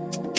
you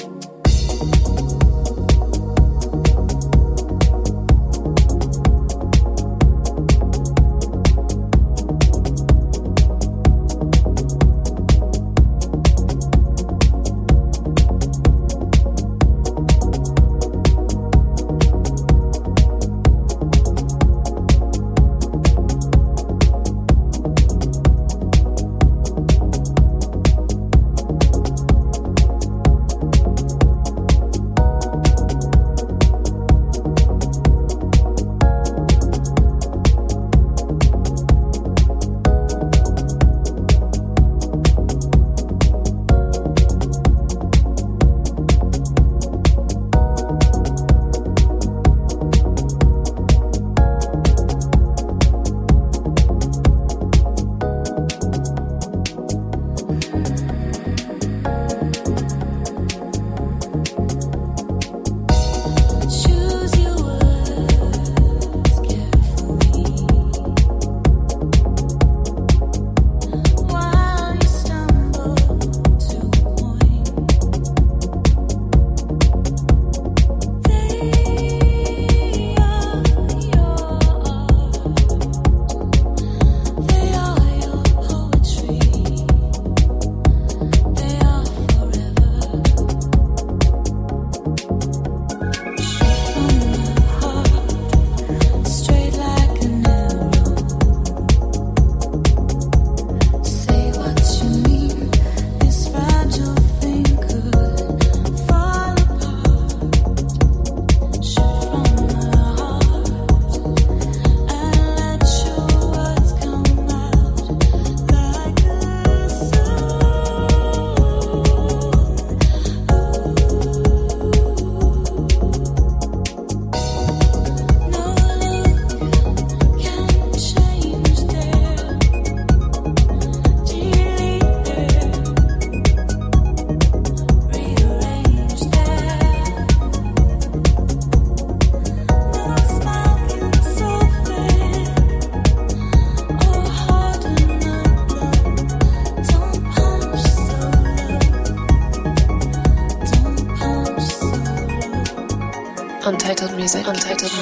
music, untitled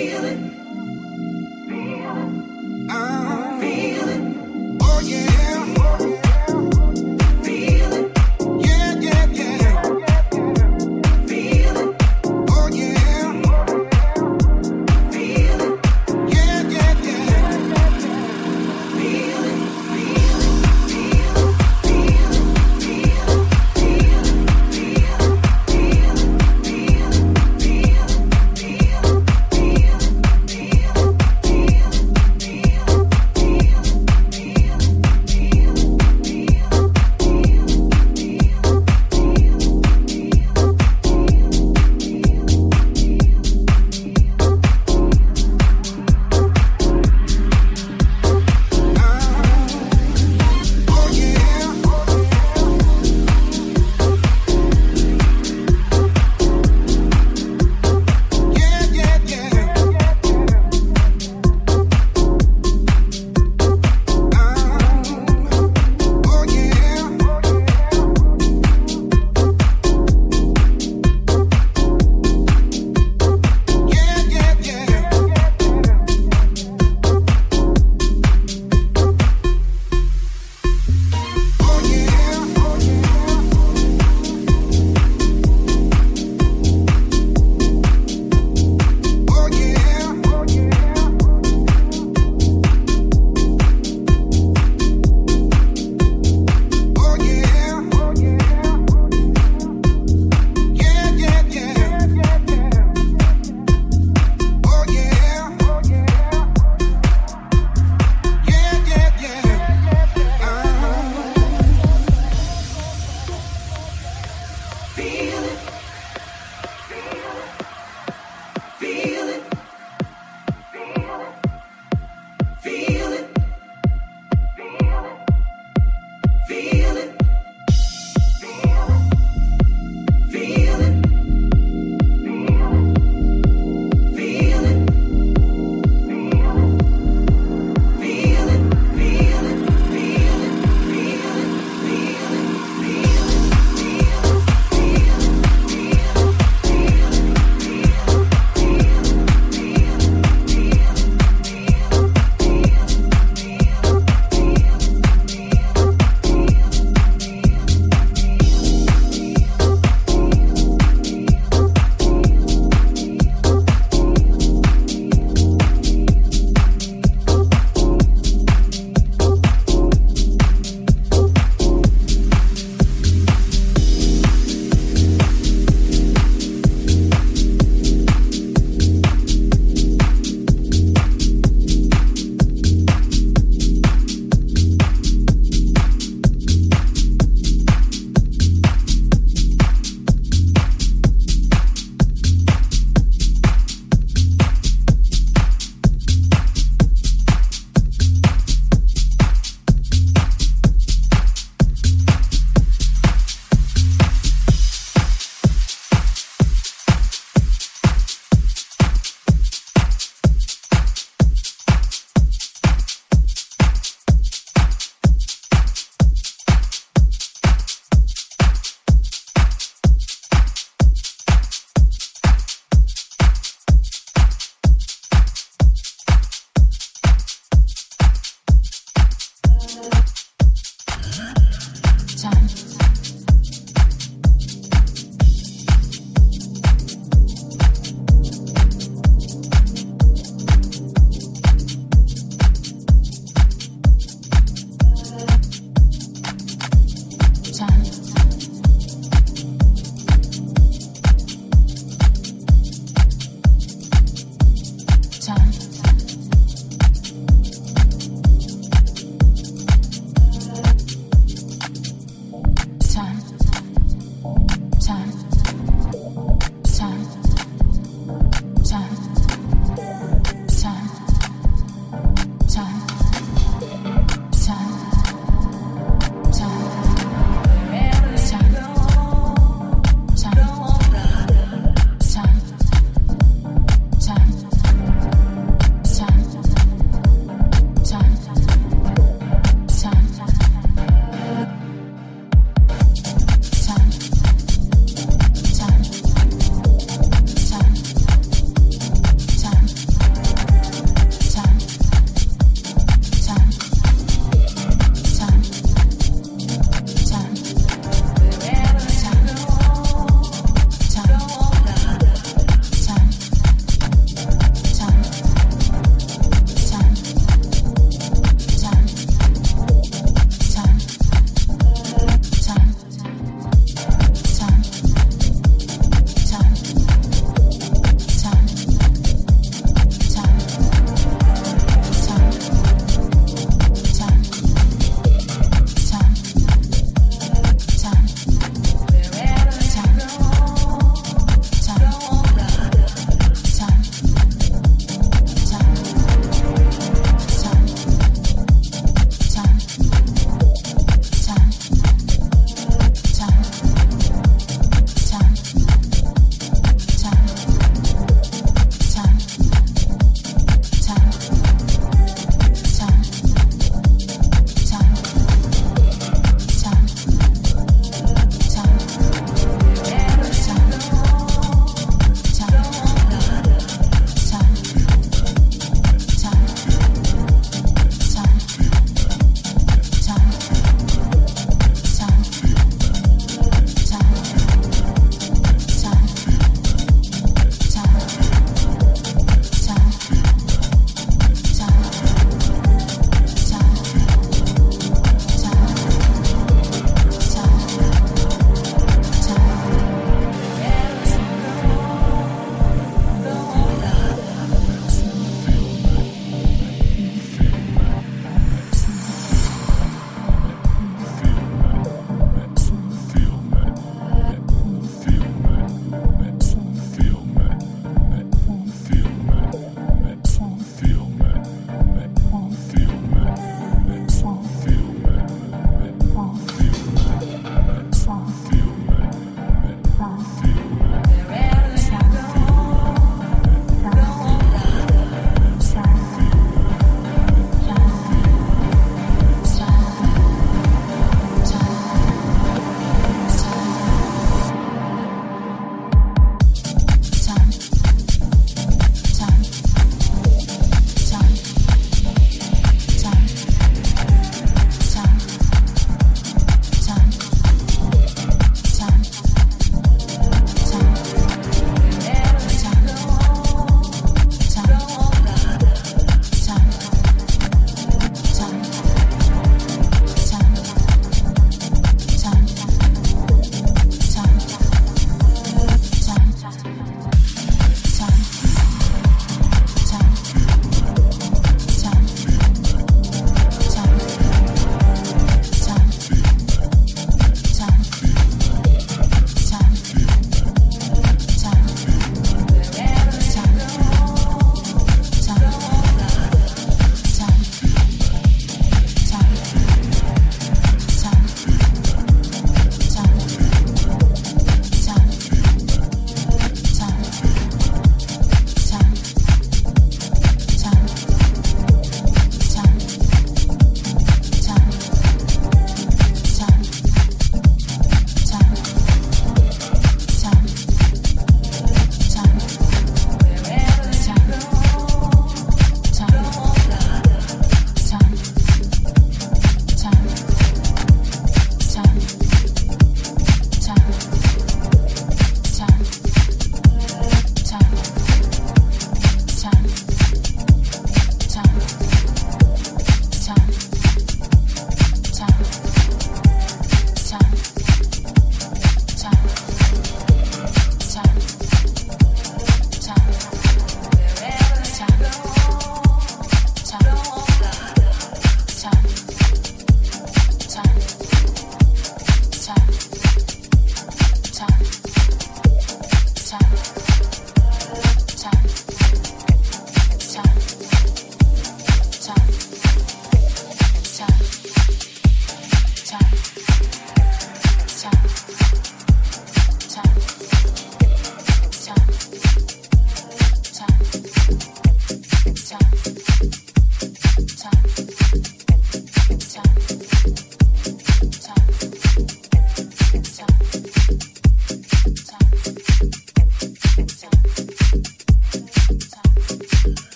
healing.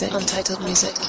Music. Untitled music.